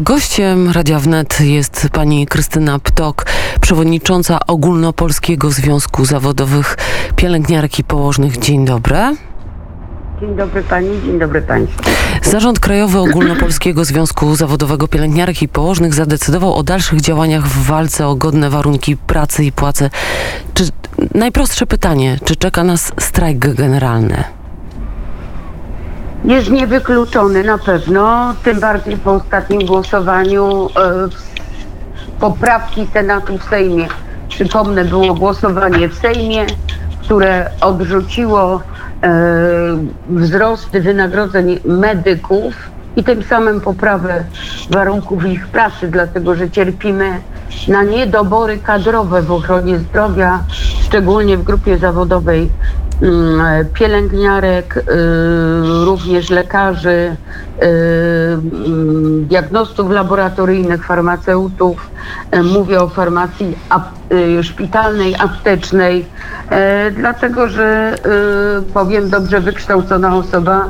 Gościem Radia Wnet jest pani Krystyna Ptok, przewodnicząca Ogólnopolskiego Związku Zawodowych Pielęgniarek i Położnych. Dzień dobry. Dzień dobry pani, dzień dobry państwu. Zarząd Krajowy Ogólnopolskiego Związku Zawodowego Pielęgniarek i Położnych zadecydował o dalszych działaniach w walce o godne warunki pracy i płacy. Czy, najprostsze pytanie, czy czeka nas strajk generalny? Jest niewykluczony na pewno, tym bardziej po ostatnim głosowaniu e, poprawki Senatu w Sejmie. Przypomnę, było głosowanie w Sejmie, które odrzuciło e, wzrost wynagrodzeń medyków i tym samym poprawę warunków ich pracy, dlatego że cierpimy na niedobory kadrowe w ochronie zdrowia, szczególnie w grupie zawodowej pielęgniarek, y, również lekarzy, y, mm, diagnostów laboratoryjnych, farmaceutów. Y, Mówię o farmacji y, szpitalnej, aptecznej, y, dlatego że powiem dobrze wykształcona osoba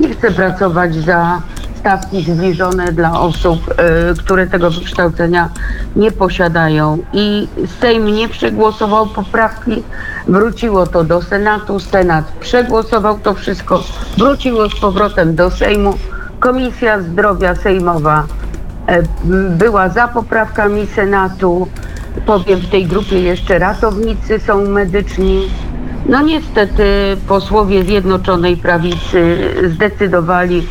nie chce pracować za stawki zbliżone dla osób, y, które tego wykształcenia nie posiadają. I Sejm nie przegłosował poprawki, wróciło to do Senatu, Senat przegłosował to wszystko, wróciło z powrotem do Sejmu. Komisja Zdrowia Sejmowa e, była za poprawkami Senatu. Powiem, w tej grupie jeszcze ratownicy są medyczni. No niestety posłowie Zjednoczonej Prawicy zdecydowali,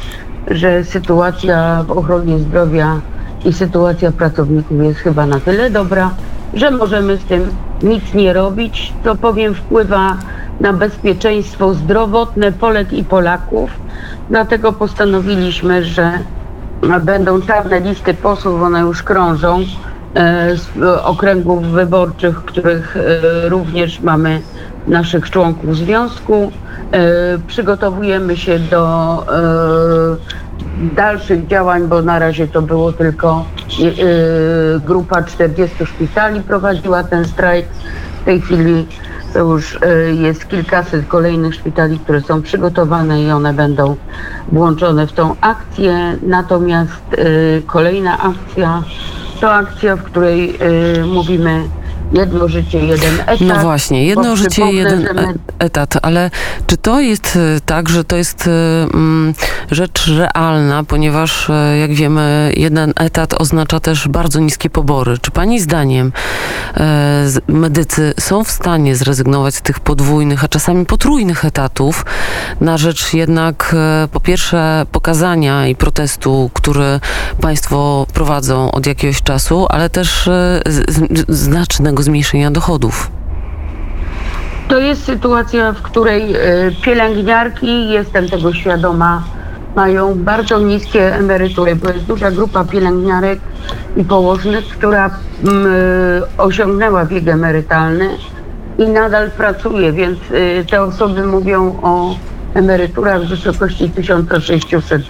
że sytuacja w ochronie zdrowia i sytuacja pracowników jest chyba na tyle dobra, że możemy z tym nic nie robić. To powiem wpływa na bezpieczeństwo zdrowotne Polek i Polaków. Dlatego postanowiliśmy, że będą czarne listy posłów, one już krążą e, z okręgów wyborczych, których e, również mamy naszych członków związku. E, Przygotowujemy się do e, dalszych działań, bo na razie to było tylko e, grupa 40 szpitali prowadziła ten strajk. W tej chwili to już jest kilkaset kolejnych szpitali, które są przygotowane i one będą włączone w tą akcję. Natomiast kolejna akcja to akcja, w której mówimy jedno życie, jeden etat. No właśnie, jedno życie, jeden e- etat, ale czy to jest e, tak, że to jest e, mm, rzecz realna, ponieważ jak wiemy, jeden etat oznacza też bardzo niskie pobory. Czy pani zdaniem medycy są w stanie zrezygnować z tych podwójnych, a czasami potrójnych etatów na rzecz jednak po pierwsze pokazania i protestu, który państwo prowadzą od jakiegoś czasu, ale też e, zmniejszenia dochodów? To jest sytuacja, w której e, pielęgniarki, jestem tego świadoma, mają bardzo niskie emerytury, bo jest duża grupa pielęgniarek i położnych, która mm, e, osiągnęła wiek emerytalny i nadal pracuje, więc e, te osoby mówią o emeryturach w wysokości 1600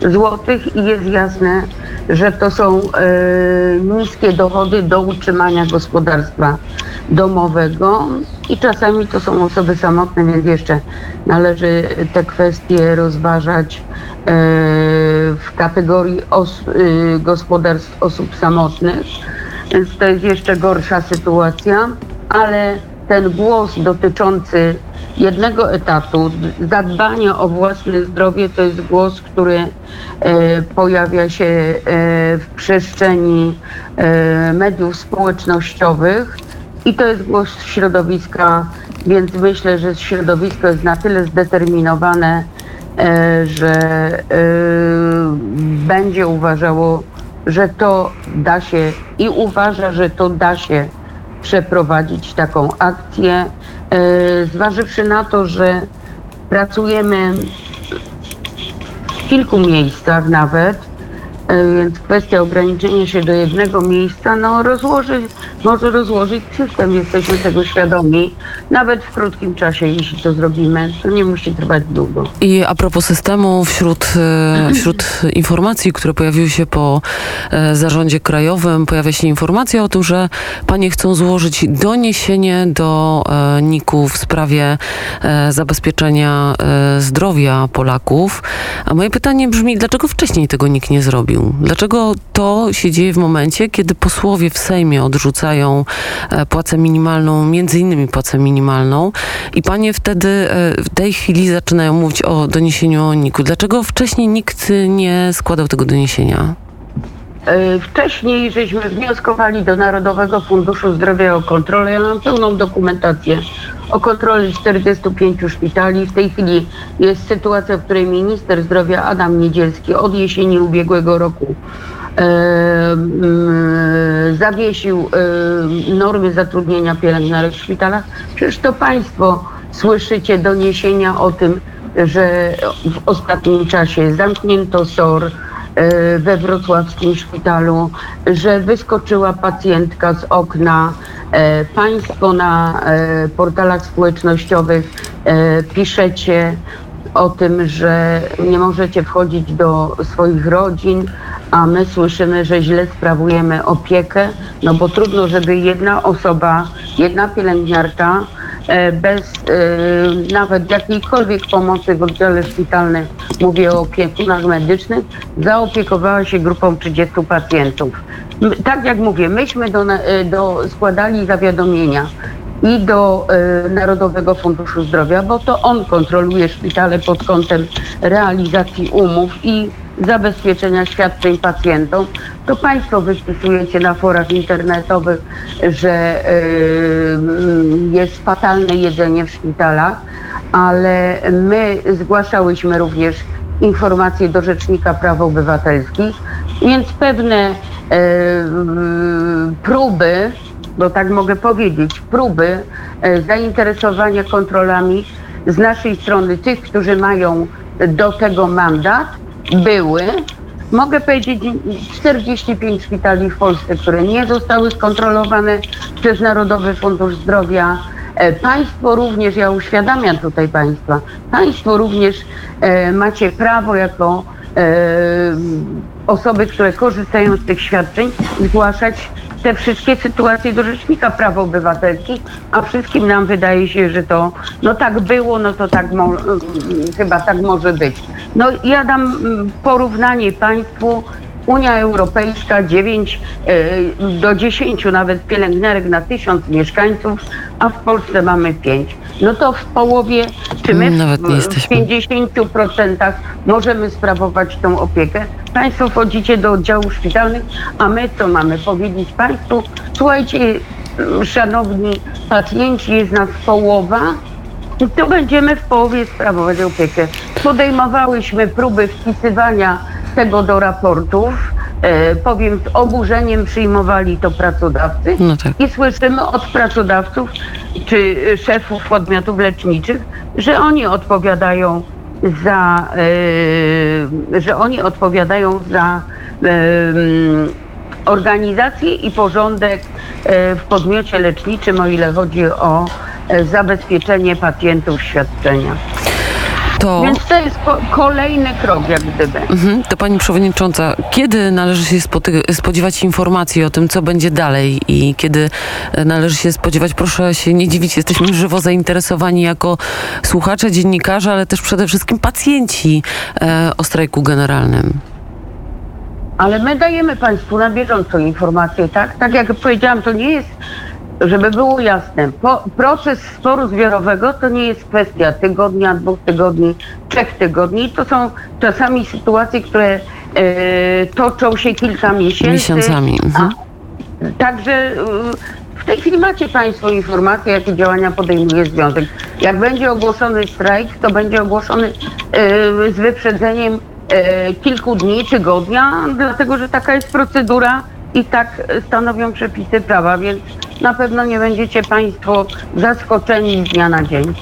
zł i jest jasne, że to są e, niskie dochody do utrzymania gospodarstwa domowego i czasami to są osoby samotne, więc jeszcze należy te kwestie rozważać e, w kategorii os, e, gospodarstw osób samotnych, więc to jest jeszcze gorsza sytuacja, ale ten głos dotyczący jednego etatu, zadbania o własne zdrowie, to jest głos, który e, pojawia się e, w przestrzeni e, mediów społecznościowych i to jest głos środowiska, więc myślę, że środowisko jest na tyle zdeterminowane, e, że e, będzie uważało, że to da się i uważa, że to da się przeprowadzić taką akcję, zważywszy na to, że pracujemy w kilku miejscach nawet, e, więc kwestia ograniczenia się do jednego miejsca, no rozłoży, może rozłożyć system, jesteśmy tego świadomi, nawet w krótkim czasie, jeśli to zrobimy, to nie musi trwać długo. I a propos systemu, wśród, e, wśród informacji, które pojawiły się po e, zarządzie krajowym, pojawia się informacja o tym, że panie chcą złożyć doniesienie do e, NIK-u w sprawie zabezpieczenia zdrowia Polaków. A moje pytanie brzmi, dlaczego wcześniej tego nikt nie zrobił? Dlaczego to się dzieje w momencie, kiedy posłowie w Sejmie odrzucają e, płacę minimalną, między innymi płacę minimalną i panie wtedy e, w tej chwili zaczynają mówić o doniesieniu o NIK-u. Dlaczego wcześniej nikt nie składał tego doniesienia? E, Wcześniej żeśmy wnioskowali do Narodowego Funduszu Zdrowia o kontrolę. Ja mam pełną dokumentację o kontroli 45 szpitali. W tej chwili jest sytuacja, w której minister zdrowia Adam Niedzielski od jesieni ubiegłego roku zawiesił e, normy zatrudnienia pielęgniarek w szpitalach. Przecież to państwo słyszycie doniesienia o tym, że w ostatnim czasie zamknięto SOR, we wrocławskim szpitalu, że wyskoczyła pacjentka z okna. Państwo na portalach społecznościowych piszecie o tym, że nie możecie wchodzić do swoich rodzin, a my słyszymy, że źle sprawujemy opiekę, no bo trudno, żeby jedna osoba, jedna pielęgniarka e, bez e, nawet jakiejkolwiek pomocy w oddziale szpitalnym, mówię o opiekunach medycznych, zaopiekowała się grupą 30 pacjentów. Tak jak mówię, myśmy do, e, do, składali zawiadomienia i do e, Narodowego Funduszu Zdrowia, bo to on kontroluje szpitale pod kątem realizacji umów i zabezpieczenia świadczeń pacjentom, to Państwo wypisujecie na forach internetowych, że mm, jest fatalne jedzenie w szpitalach, ale my zgłaszałyśmy również informacje do Rzecznika Praw Obywatelskich, więc pewne mm, próby bo tak mogę powiedzieć, próby e, zainteresowania kontrolami z naszej strony, tych, którzy mają do tego mandat, były. Mogę powiedzieć 45 szpitali w Polsce, które nie zostały skontrolowane przez Narodowy Fundusz Zdrowia. E, Państwo również, ja uświadamiam tutaj Państwa, Państwo również e, macie prawo jako osoby, które korzystają z tych świadczeń, zgłaszać te wszystkie sytuacje do Rzecznika Praw Obywatelskich, a wszystkim nam wydaje się, że to no tak było, no to tak mo- mm, chyba tak może być. No ja dam mm, porównanie Państwu. Unia Europejska 9 e, do 10 nawet pielęgniarek na 1000 mieszkańców, a w Polsce mamy 5. No to w połowie, czy my w, Nawet w jesteśmy. 50% możemy sprawować tą opiekę. Państwo wchodzicie do oddziałów szpitalnych, a my co mamy powiedzieć Państwu? Słuchajcie, mm, szanowni pacjenci, jest nas połowa, to będziemy w połowie sprawować opiekę. Podejmowałyśmy próby wpisywania tego do raportów. E, powiem, z oburzeniem przyjmowali to pracodawcy. No tak. I słyszymy od pracodawców czy szefów podmiotów leczniczych, że oni odpowiadają za, e, że oni odpowiadają za e, mm, organizację i porządek e, w podmiocie leczniczym, o ile chodzi o zabezpieczenie pacjentów świadczenia. To, Więc to jest ko- kolejny krok, jak gdyby. mhm, to pani przewodnicząca, kiedy należy się spodziewać informacji o tym, co będzie dalej i kiedy e, należy się spodziewać, proszę się nie dziwić, jesteśmy żywo zainteresowani jako słuchacze, dziennikarze, ale też przede wszystkim pacjenci e, o strajku generalnym. Ale my dajemy Państwu na bieżąco informacje, tak? Tak jak powiedziałam, to nie jest, żeby było jasne, po, proces sporu zbiorowego to nie jest kwestia tygodnia, dwóch tygodni, trzech tygodni. To są czasami sytuacje, które e, toczą się kilka miesięcy. Miesiącami, mhm. A, także y, w tej chwili macie Państwo informacje, jakie działania podejmuje Związek. Jak będzie ogłoszony strajk, to będzie ogłoszony y, z wyprzedzeniem y, kilku dni, tygodnia, dlatego że taka jest procedura i tak stanowią przepisy prawa, więc na pewno nie będziecie Państwo zaskoczeni z dnia na dzień.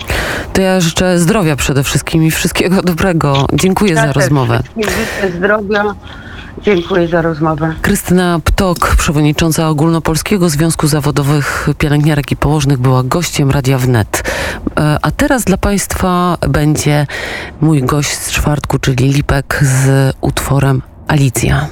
To ja życzę zdrowia przede wszystkim i wszystkiego dobrego. Dziękuję za Ja też rozmowę. życzę zdrowia. Dziękuję za rozmowę. Krystyna Ptok, przewodnicząca Ogólnopolskiego Związku Zawodowych Pielęgniarek i Położnych, była gościem Radia Wnet. E, A teraz dla Państwa będzie mój gość z czwartku, czyli Lipek z utworem Alicja.